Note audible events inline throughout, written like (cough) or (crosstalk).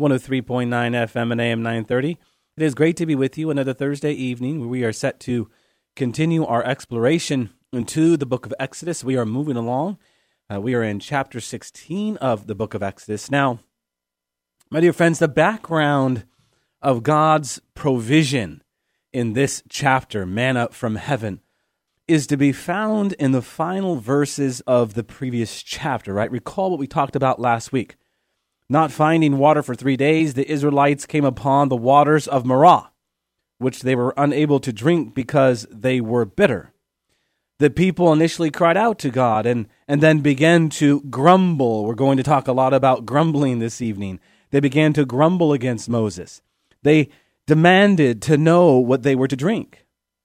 103.9 FM and AM 930. It is great to be with you another Thursday evening where we are set to continue our exploration into the book of Exodus. We are moving along. Uh, we are in chapter 16 of the book of Exodus. Now, my dear friends, the background of God's provision in this chapter, manna from heaven, is to be found in the final verses of the previous chapter, right? Recall what we talked about last week. Not finding water for three days, the Israelites came upon the waters of Marah, which they were unable to drink because they were bitter. The people initially cried out to God and, and then began to grumble. We're going to talk a lot about grumbling this evening. They began to grumble against Moses. They demanded to know what they were to drink.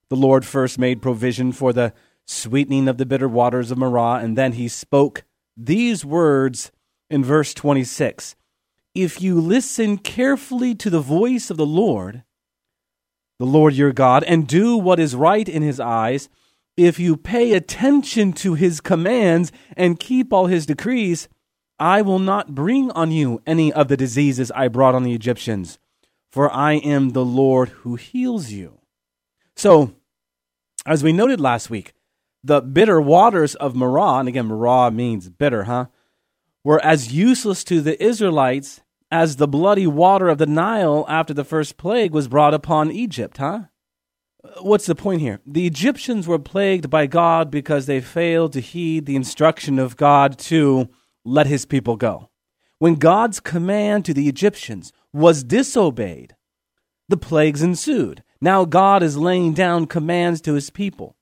The Lord first made provision for the sweetening of the bitter waters of Marah, and then he spoke these words in verse 26 If you listen carefully to the voice of the Lord, the Lord your God, and do what is right in his eyes, if you pay attention to his commands and keep all his decrees, I will not bring on you any of the diseases I brought on the Egyptians, for I am the Lord who heals you. So, as we noted last week, the bitter waters of Marah, and again, Marah means bitter, huh? were as useless to the Israelites as the bloody water of the Nile after the first plague was brought upon Egypt, huh? What's the point here? The Egyptians were plagued by God because they failed to heed the instruction of God to let his people go. When God's command to the Egyptians was disobeyed, the plagues ensued. Now God is laying down commands to his people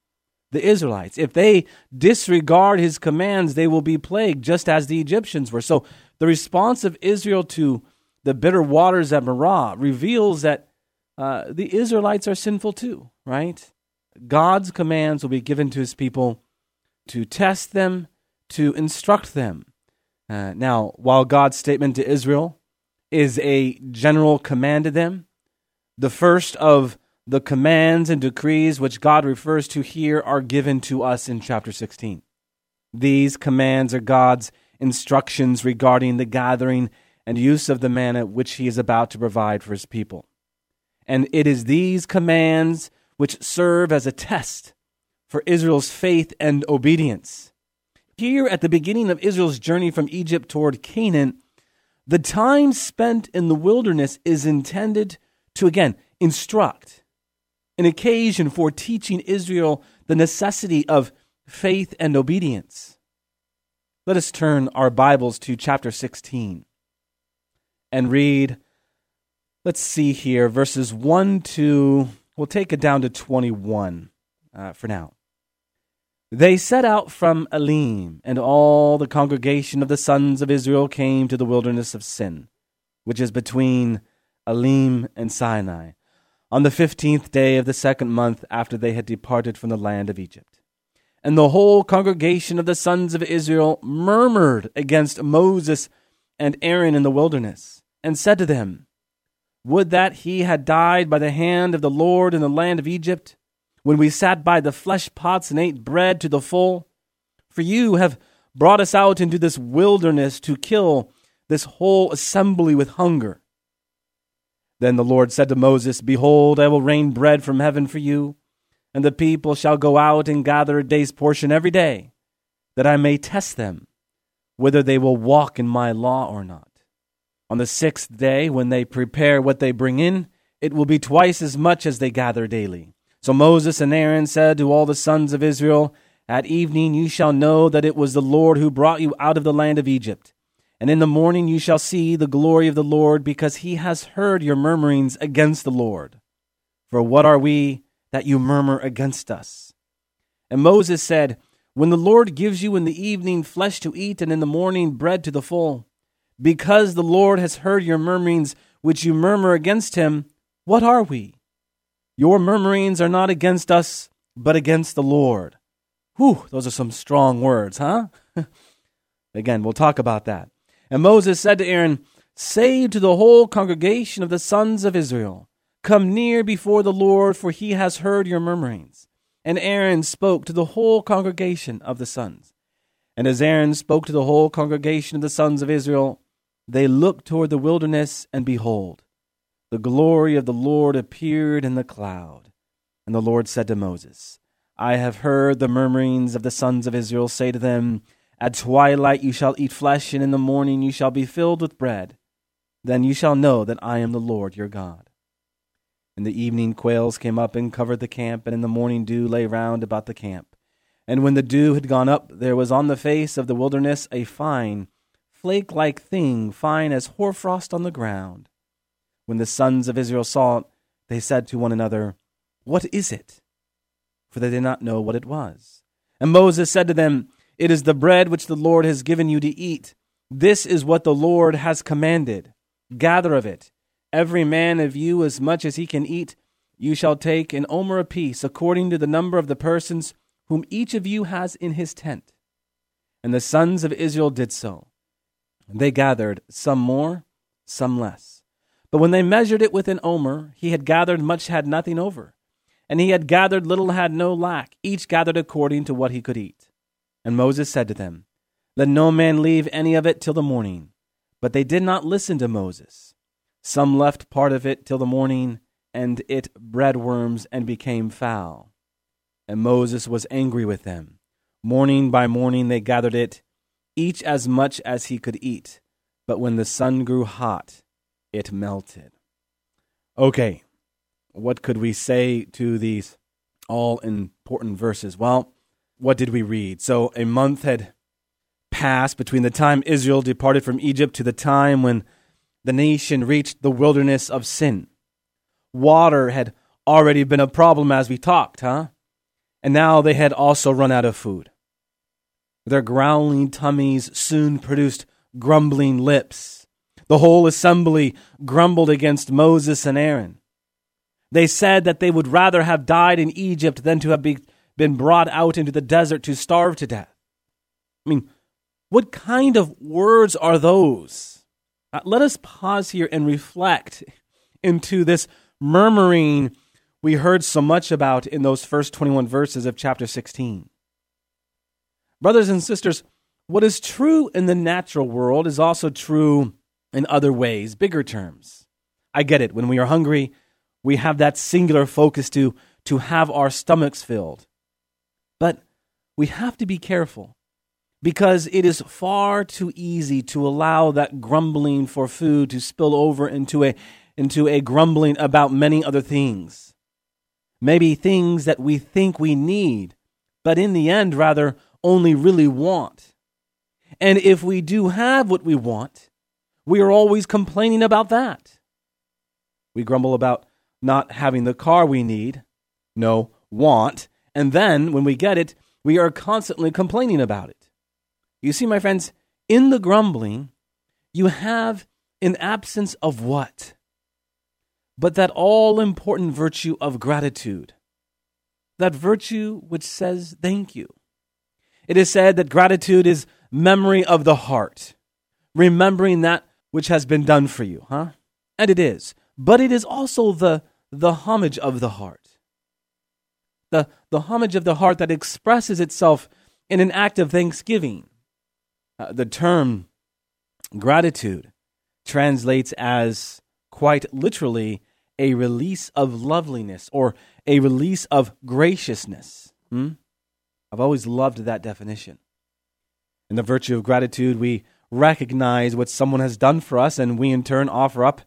the Israelites. If they disregard his commands, they will be plagued, just as the Egyptians were. So the response of Israel to the bitter waters at Marah reveals that uh, the Israelites are sinful too, right? God's commands will be given to his people to test them, to instruct them. Uh, now, while God's statement to Israel is a general command to them, the first of the commands and decrees which God refers to here are given to us in chapter 16. These commands are God's instructions regarding the gathering and use of the manna which he is about to provide for his people. And it is these commands which serve as a test for Israel's faith and obedience. Here at the beginning of Israel's journey from Egypt toward Canaan, the time spent in the wilderness is intended to, again, instruct an occasion for teaching Israel the necessity of faith and obedience. Let us turn our Bibles to chapter 16 and read, let's see here, verses 1 to, we'll take it down to 21 uh, for now. They set out from Elim, and all the congregation of the sons of Israel came to the wilderness of Sin, which is between Elim and Sinai on the fifteenth day of the second month after they had departed from the land of Egypt. And the whole congregation of the sons of Israel murmured against Moses and Aaron in the wilderness, and said to them, Would that he had died by the hand of the Lord in the land of Egypt, when we sat by the flesh pots and ate bread to the full. For you have brought us out into this wilderness to kill this whole assembly with hunger. Then the Lord said to Moses, Behold, I will rain bread from heaven for you, and the people shall go out and gather a day's portion every day, that I may test them, whether they will walk in my law or not. On the sixth day, when they prepare what they bring in, it will be twice as much as they gather daily. So Moses and Aaron said to all the sons of Israel, At evening you shall know that it was the Lord who brought you out of the land of Egypt. And in the morning you shall see the glory of the Lord, because he has heard your murmurings against the Lord. For what are we that you murmur against us? And Moses said, When the Lord gives you in the evening flesh to eat, and in the morning bread to the full, because the Lord has heard your murmurings which you murmur against him, what are we? Your murmurings are not against us, but against the Lord. Whew, those are some strong words, huh? (laughs) Again, we'll talk about that. And Moses said to Aaron, Say to the whole congregation of the sons of Israel, Come near before the Lord, for he has heard your murmurings. And Aaron spoke to the whole congregation of the sons. And as Aaron spoke to the whole congregation of the sons of Israel, they looked toward the wilderness, and behold, the glory of the Lord appeared in the cloud. And the Lord said to Moses, I have heard the murmurings of the sons of Israel. Say to them, At twilight you shall eat flesh, and in the morning you shall be filled with bread. Then you shall know that I am the Lord your God. In the evening quails came up and covered the camp, and in the morning dew lay round about the camp. And when the dew had gone up, there was on the face of the wilderness a fine, flake like thing, fine as hoarfrost on the ground. When the sons of Israel saw it, they said to one another, What is it? For they did not know what it was. And Moses said to them, It is the bread which the Lord has given you to eat. This is what the Lord has commanded. Gather of it Every man of you as much as he can eat, you shall take an omer apiece, according to the number of the persons whom each of you has in his tent. And the sons of Israel did so. They gathered some more, some less. But when they measured it with an omer, he had gathered much, had nothing over. And he had gathered little, had no lack. Each gathered according to what he could eat. And Moses said to them, Let no man leave any of it till the morning. But they did not listen to Moses. Some left part of it till the morning, and it bred worms and became foul. And Moses was angry with them. Morning by morning they gathered it, each as much as he could eat. But when the sun grew hot, it melted. Okay, what could we say to these all important verses? Well, what did we read? So a month had passed between the time Israel departed from Egypt to the time when the nation reached the wilderness of Sin. Water had already been a problem as we talked, huh? And now they had also run out of food. Their growling tummies soon produced grumbling lips. The whole assembly grumbled against Moses and Aaron. They said that they would rather have died in Egypt than to have be, been brought out into the desert to starve to death. I mean, what kind of words are those? Uh, let us pause here and reflect into this murmuring we heard so much about in those first 21 verses of chapter 16. Brothers and sisters, what is true in the natural world is also true in other ways, bigger terms. I get it. When we are hungry, we have that singular focus to, to have our stomachs filled. We have to be careful because it is far too easy to allow that grumbling for food to spill over into a, into a grumbling about many other things. Maybe things that we think we need, but in the end, rather, only really want. And if we do have what we want, we are always complaining about that. We grumble about not having the car we need, no, want, and then when we get it, we are constantly complaining about it. You see, my friends, in the grumbling, you have an absence of what? But that all important virtue of gratitude. That virtue which says thank you. It is said that gratitude is memory of the heart, remembering that which has been done for you, huh? And it is. But it is also the, the homage of the heart. The, the homage of the heart that expresses itself in an act of thanksgiving uh, the term gratitude translates as quite literally a release of loveliness or a release of graciousness. Hmm? I've always loved that definition. In the virtue of gratitude, we recognize what someone has done for us, and we in turn offer up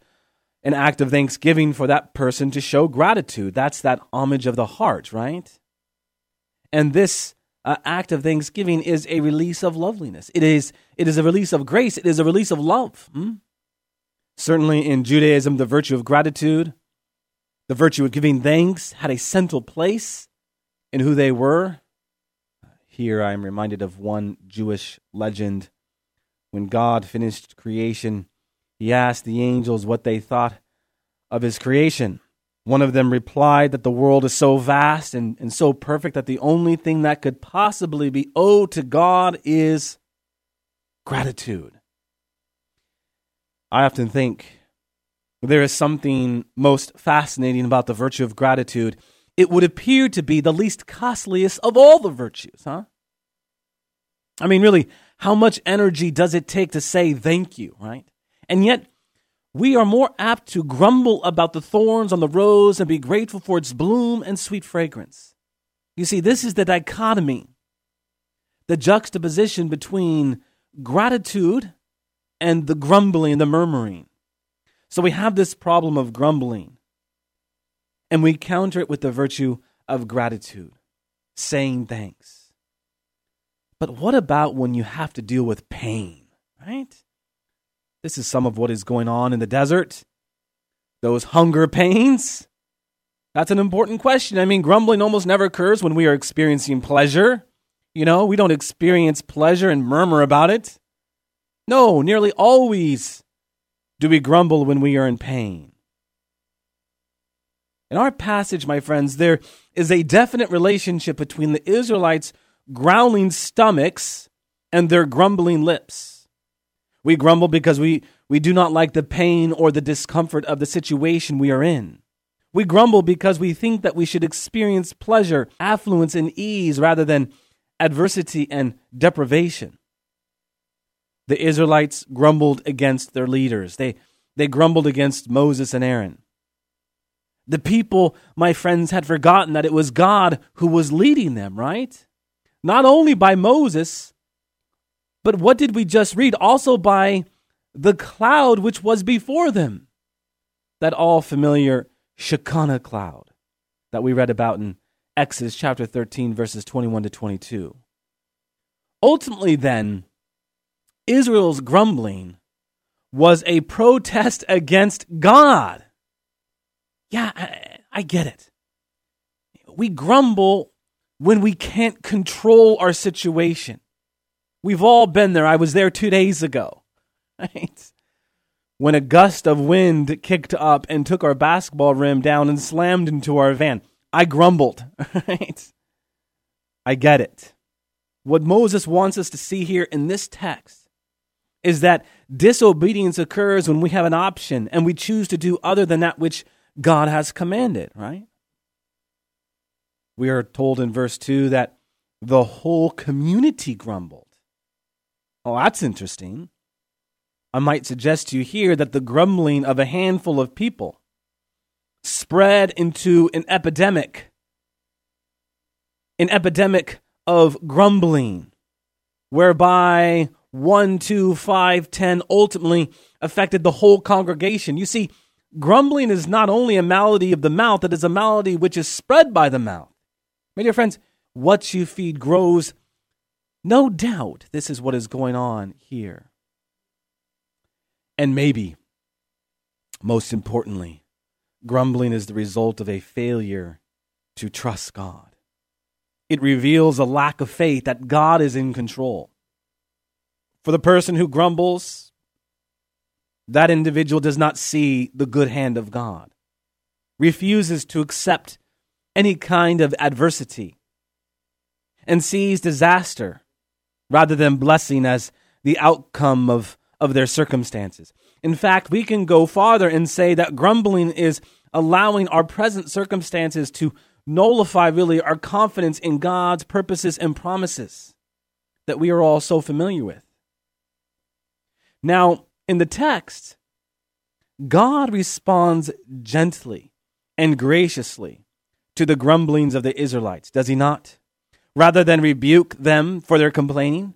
an act of thanksgiving for that person to show gratitude. That's that homage of the heart, right? And this uh, act of thanksgiving is a release of loveliness. It is, it is a release of grace. It is a release of love. Hmm? Certainly in Judaism, the virtue of gratitude, the virtue of giving thanks had a central place in who they were. Here I am reminded of one Jewish legend. When God finished creation, he asked the angels what they thought of his creation. One of them replied that the world is so vast and, and so perfect that the only thing that could possibly be owed to God is gratitude. I often think there is something most fascinating about the virtue of gratitude. It would appear to be the least costliest of all the virtues, huh? I mean, really, how much energy does it take to say thank you, right? And yet, we are more apt to grumble about the thorns on the rose and be grateful for its bloom and sweet fragrance. You see, this is the dichotomy, the juxtaposition between gratitude and the grumbling the murmuring. So we have this problem of grumbling, and we counter it with the virtue of gratitude, saying thanks. But what about when you have to deal with pain, right? This is some of what is going on in the desert. Those hunger pains. That's an important question. I mean, grumbling almost never occurs when we are experiencing pleasure. You know, we don't experience pleasure and murmur about it. No, nearly always do we grumble when we are in pain. In our passage, my friends, there is a definite relationship between the Israelites' growling stomachs and their grumbling lips. We grumble because we, we do not like the pain or the discomfort of the situation we are in. We grumble because we think that we should experience pleasure, affluence, and ease rather than adversity and deprivation. The Israelites grumbled against their leaders. They, they grumbled against Moses and Aaron. The people, my friends, had forgotten that it was God who was leading them, right? Not only by Moses, but what did we just read? Also by the cloud which was before them. That all familiar Shekinah cloud that we read about in Exodus chapter 13, verses 21 to 22. Ultimately, then, Israel's grumbling was a protest against God. Yeah, I, I, get it. We grumble when we can't control our situation. We've all been there. I was there two days ago. (laughs) Right? When a gust of wind kicked up and took our basketball rim down and slammed into our van. I grumbled. (laughs) Right? I get it. What Moses wants us to see here in this text is that disobedience occurs when we have an option and we choose to do other than that which God has commanded, right? We are told in verse 2 that the whole community grumbled. Oh, that's interesting. I might suggest to you here that the grumbling of a handful of people spread into an epidemic, an epidemic of grumbling, whereby one, two, five, ten ultimately affected the whole congregation. You see, grumbling is not only a malady of the mouth, it is a malady which is spread by the mouth. My dear friends, what you feed grows no doubt this is what is going on here. And maybe, most importantly, grumbling is the result of a failure to trust God. It reveals a lack of faith that God is in control. For the person who grumbles, that individual does not see the good hand of God, refuses to accept any kind of adversity, and sees disaster rather than blessing as the outcome of, of their circumstances. In fact, we can go farther and say that grumbling is allowing our present circumstances to nullify really our confidence in God's purposes and promises that we are all so familiar with. Now, in the text, God responds gently and graciously to the grumblings of the Israelites, does he not? Rather than rebuke them for their complaining?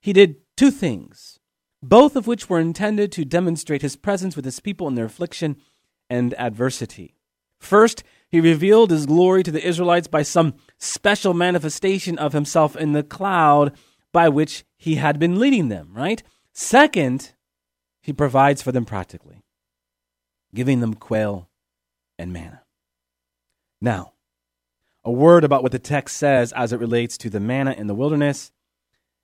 He did two things, both of which were intended to demonstrate his presence with his people in their affliction and adversity. First, he revealed his glory to the Israelites by some special manifestation of himself in the cloud by which he had been leading them, right? Second, he provides for them practically, giving them quail and manna. Now, a word about what the text says as it relates to the manna in the wilderness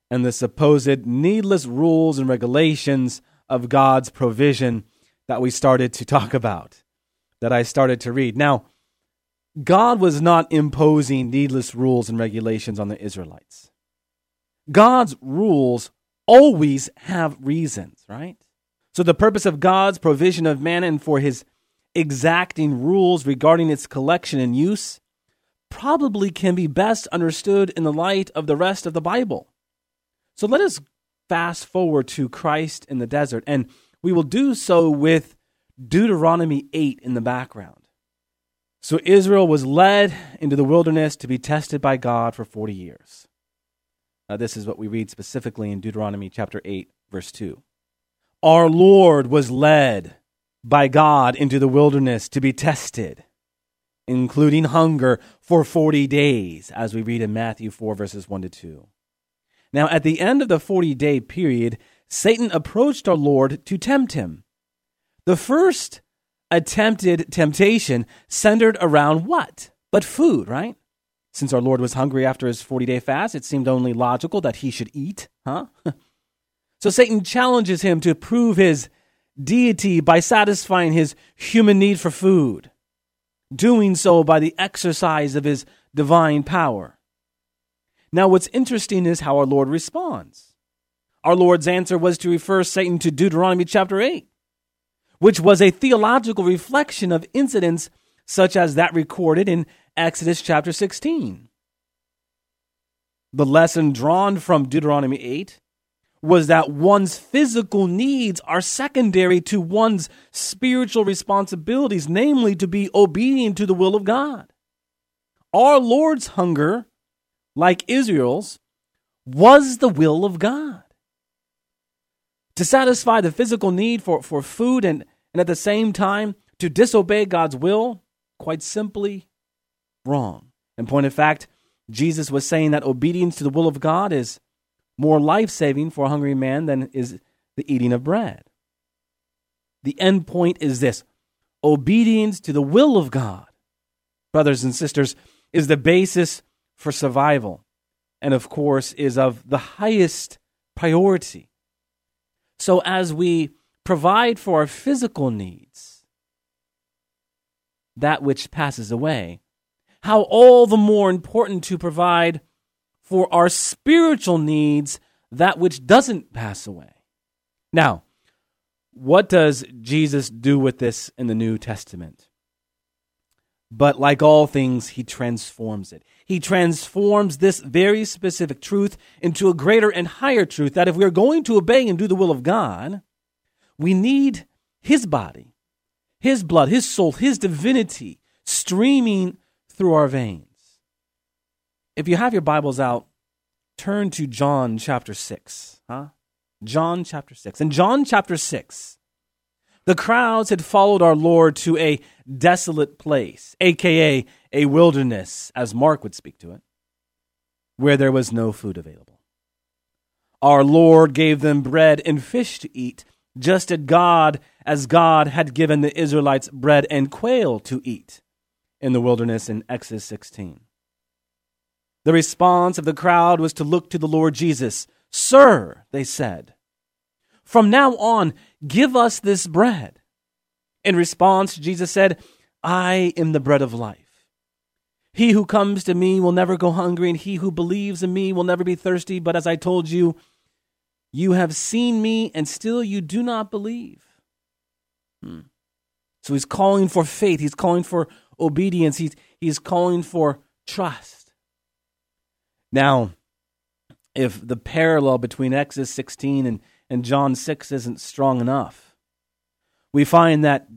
and the supposed needless rules and regulations of God's provision that we started to talk about, that I started to read. Now, God was not imposing needless rules and regulations on the Israelites. God's rules always have reasons, right? So the purpose of God's provision of manna and for his exacting rules regarding its collection and use probably can be best understood in the light of the rest of the Bible. So let us fast forward to Christ in the desert, and we will do so with Deuteronomy 8 in the background. So Israel was led into the wilderness to be tested by God for 40 years. Uh, this is what we read specifically in Deuteronomy chapter 8, verse 2. Our Lord was led by God into the wilderness to be tested, including hunger for 40 days, as we read in Matthew 4, verses 1 to 2. Now, at the end of the 40 day period, Satan approached our Lord to tempt him. The first attempted temptation centered around what? But food, right? Since our Lord was hungry after his 40 day fast, it seemed only logical that he should eat, huh? (laughs) so Satan challenges him to prove his deity by satisfying his human need for food, doing so by the exercise of his divine power. Now, what's interesting is how our Lord responds. Our Lord's answer was to refer Satan to Deuteronomy chapter 8, which was a theological reflection of incidents such as that recorded in Exodus chapter 16. The lesson drawn from Deuteronomy 8 was that one's physical needs are secondary to one's spiritual responsibilities, namely to be obedient to the will of God. Our Lord's hunger, like Israel's, was the will of God. To satisfy the physical need for, for food and, and at the same time to disobey God's will, quite simply, wrong. In point of fact, Jesus was saying that obedience to the will of God is more life saving for a hungry man than is the eating of bread. The end point is this obedience to the will of God, brothers and sisters, is the basis for survival, and of course, is of the highest priority. So, as we provide for our physical needs, that which passes away, how all the more important to provide for our spiritual needs, that which doesn't pass away. Now, what does Jesus do with this in the New Testament? But like all things, he transforms it. He transforms this very specific truth into a greater and higher truth that if we are going to obey and do the will of God, we need his body, his blood, his soul, his divinity streaming through our veins. If you have your Bibles out, turn to John chapter 6. Huh? John chapter 6. In John chapter 6, the crowds had followed our Lord to a desolate place, aka a wilderness, as Mark would speak to it, where there was no food available. Our Lord gave them bread and fish to eat, just as God as God had given the Israelites bread and quail to eat in the wilderness in Exodus 16. The response of the crowd was to look to the Lord Jesus. Sir, they said, from now on, give us this bread. In response, Jesus said, I am the bread of life. He who comes to me will never go hungry, and he who believes in me will never be thirsty. But as I told you, you have seen me, and still you do not believe. Hmm. So he's calling for faith. He's calling for obedience. He's, he's calling for trust. Now, if the parallel between Exodus 16 and, and John 6 isn't strong enough, we find that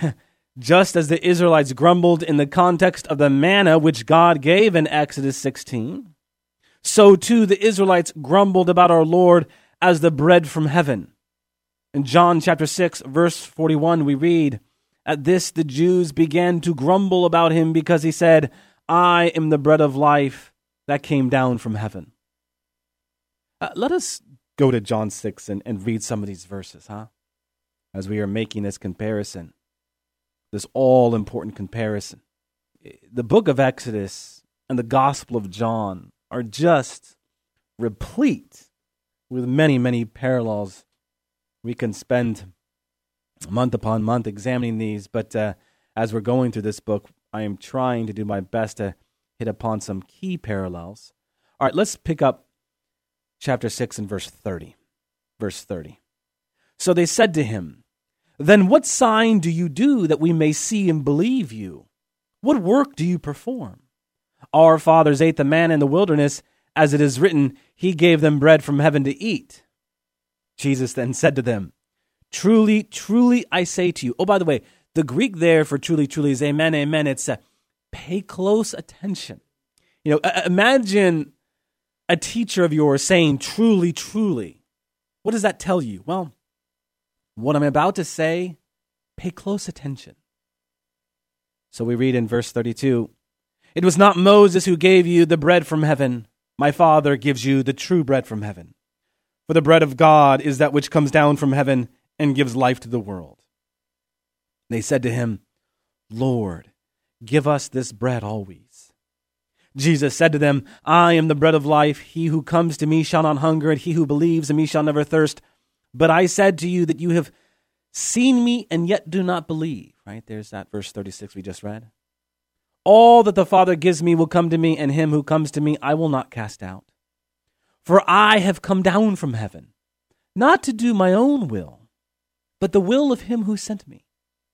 (laughs) just as the Israelites grumbled in the context of the manna which God gave in Exodus 16, so too the Israelites grumbled about our Lord as the bread from heaven. In John chapter 6, verse 41, we read, at this, the Jews began to grumble about him because he said, I am the bread of life that came down from heaven. Uh, let us go to John 6 and, and read some of these verses, huh? As we are making this comparison, this all important comparison. The book of Exodus and the Gospel of John are just replete with many, many parallels We can spend month upon month examining these, but uh, as we're going through this book, I am trying to do my best to hit upon some key parallels. All right, let's pick up chapter 6 and verse 30. Verse 30. So they said to him, Then what sign do you do that we may see and believe you? What work do you perform? Our fathers ate the man in the wilderness, as it is written, He gave them bread from heaven to eat. Jesus then said to them, Truly, truly, I say to you. Oh, by the way, the Greek there for truly, truly is amen, amen. It's a pay close attention. You know, imagine a teacher of yours saying truly, truly. What does that tell you? Well, what I'm about to say, pay close attention. So we read in verse 32 It was not Moses who gave you the bread from heaven. My Father gives you the true bread from heaven. For the bread of God is that which comes down from heaven and gives life to the world. They said to him, Lord, give us this bread always. Jesus said to them, I am the bread of life. He who comes to me shall not hunger, and he who believes in me shall never thirst. But I said to you that you have seen me and yet do not believe. Right? There's that verse 36 we just read. All that the Father gives me will come to me, and him who comes to me I will not cast out. For I have come down from heaven, not to do my own will, but the will of him who sent me.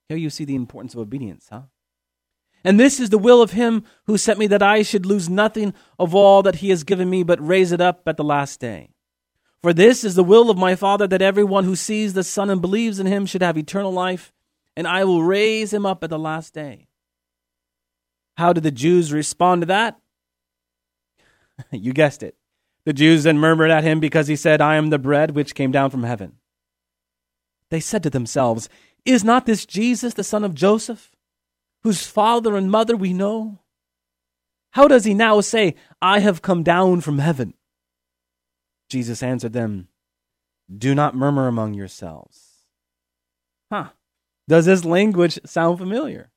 Here you see the importance of obedience, huh? And this is the will of him who sent me, that I should lose nothing of all that he has given me, but raise it up at the last day. For this is the will of my Father, that everyone who sees the Son and believes in him should have eternal life, and I will raise him up at the last day. How did the Jews respond to that? (laughs) you guessed it. The Jews then murmured at him because he said, I am the bread which came down from heaven. They said to themselves, Is not this Jesus, the son of Joseph, whose father and mother we know? How does he now say, I have come down from heaven? Jesus answered them, Do not murmur among yourselves. Huh. Does this language sound familiar?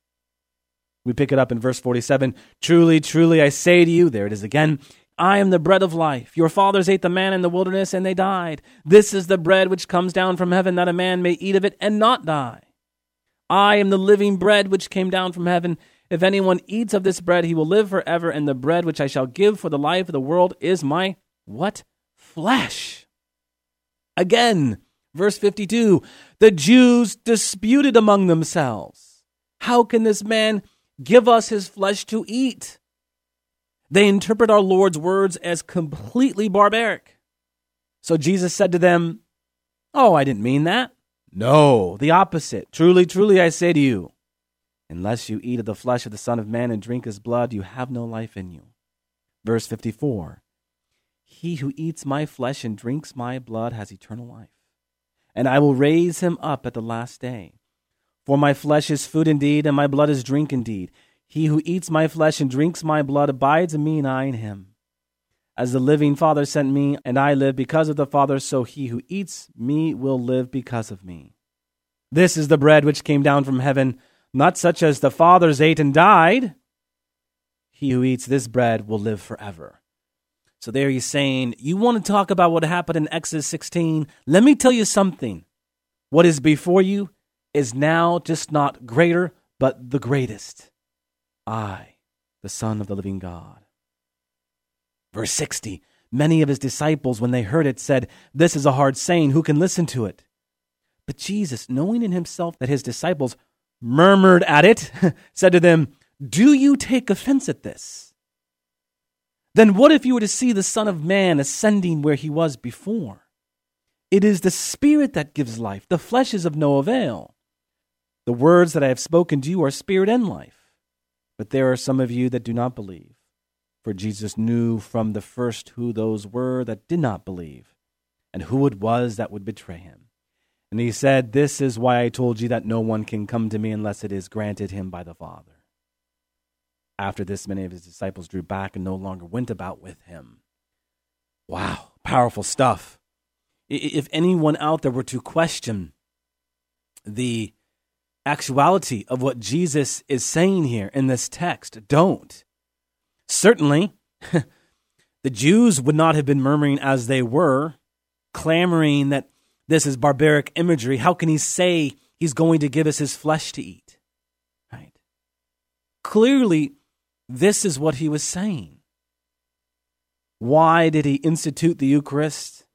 We pick it up in verse 47. Truly, truly, I say to you, there it is again, I am the bread of life. Your fathers ate the man in the wilderness and they died. This is the bread which comes down from heaven that a man may eat of it and not die. I am the living bread which came down from heaven. If anyone eats of this bread, he will live forever, and the bread which I shall give for the life of the world is my what? flesh. Again, verse 52 the Jews disputed among themselves How can this man give us his flesh to eat? They interpret our Lord's words as completely barbaric. So Jesus said to them, Oh, I didn't mean that. No, the opposite. Truly, truly, I say to you, unless you eat of the flesh of the Son of Man and drink his blood, you have no life in you. Verse 54 he who eats my flesh and drinks my blood has eternal life, and I will raise him up at the last day. For my flesh is food indeed, and my blood is drink indeed. He who eats my flesh and drinks my blood abides in me, and I in him. As the living Father sent me, and I live because of the Father, so he who eats me will live because of me. This is the bread which came down from heaven, not such as the fathers ate and died. He who eats this bread will live forever. So there he's saying, You want to talk about what happened in Exodus 16? Let me tell you something. What is before you is now just not greater, but the greatest. I, the Son of the living God. Verse 60 Many of his disciples, when they heard it, said, This is a hard saying. Who can listen to it? But Jesus, knowing in himself that his disciples murmured at it, (laughs) said to them, Do you take offense at this? then what if you were to see the Son of Man ascending where he was before? It is the Spirit that gives life, the flesh is of no avail. The words that I have spoken to you are spirit and life. But there are some of you that do not believe. For Jesus knew from the first who those were that did not believe, and who it was that would betray him. And he said, This is why I told you that no one can come to me unless it is granted him by the Father. After this, many of his disciples drew back and no longer went about with him. Wow, powerful stuff. If anyone out there were to question the actuality of what Jesus is saying here in this text, don't. Certainly, (laughs) the Jews would not have been murmuring as they were, clamoring that this is barbaric imagery. How can he say he's going to give us his flesh to eat? Right? Clearly, this is what he was saying. Why did he institute the Eucharist?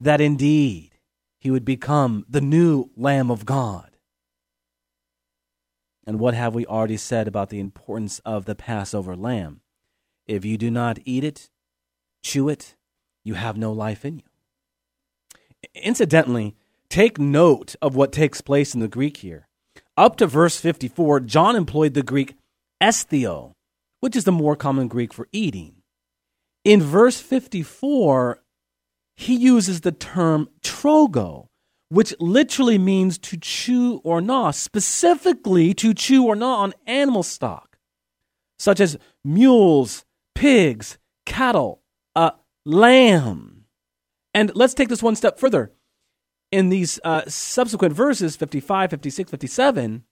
That indeed he would become the new Lamb of God. And what have we already said about the importance of the Passover lamb? If you do not eat it, chew it, you have no life in you. Incidentally, take note of what takes place in the Greek here. Up to verse 54, John employed the Greek esthio, which is the more common Greek for eating. In verse 54, he uses the term trogo, which literally means to chew or gnaw, specifically to chew or gnaw on animal stock, such as mules, pigs, cattle, uh, lamb. And let's take this one step further. In these uh, subsequent verses, 55, 56, 57,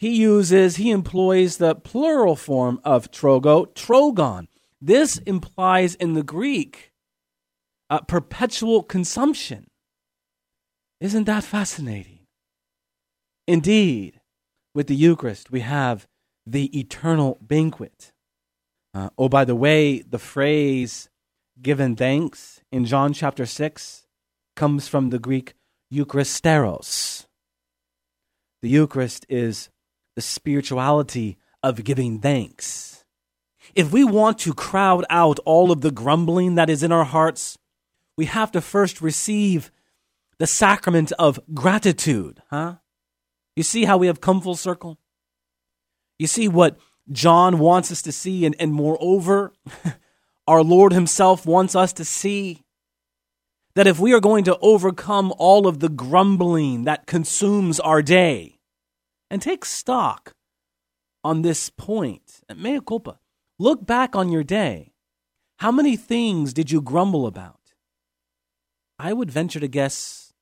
he uses, he employs the plural form of trogo, trogon. This implies in the Greek uh, perpetual consumption. Isn't that fascinating? Indeed, with the Eucharist, we have the eternal banquet. Uh, oh, by the way, the phrase given thanks in John chapter 6 comes from the Greek Eucharisteros. The Eucharist is the spirituality of giving thanks. If we want to crowd out all of the grumbling that is in our hearts, we have to first receive the sacrament of gratitude, huh? You see how we have come full circle? You see what John wants us to see, and, and moreover, (laughs) our Lord Himself wants us to see that if we are going to overcome all of the grumbling that consumes our day, and take stock on this point. Mea culpa. Look back on your day. How many things did you grumble about? I would venture to guess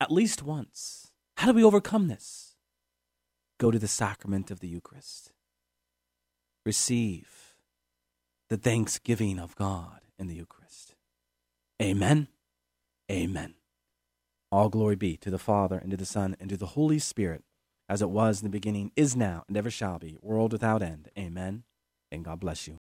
at least once. How do we overcome this? Go to the sacrament of the Eucharist. Receive the thanksgiving of God in the Eucharist. Amen. Amen. All glory be to the Father, and to the Son, and to the Holy Spirit as it was in the beginning, is now, and ever shall be, world without end. Amen. And God bless you.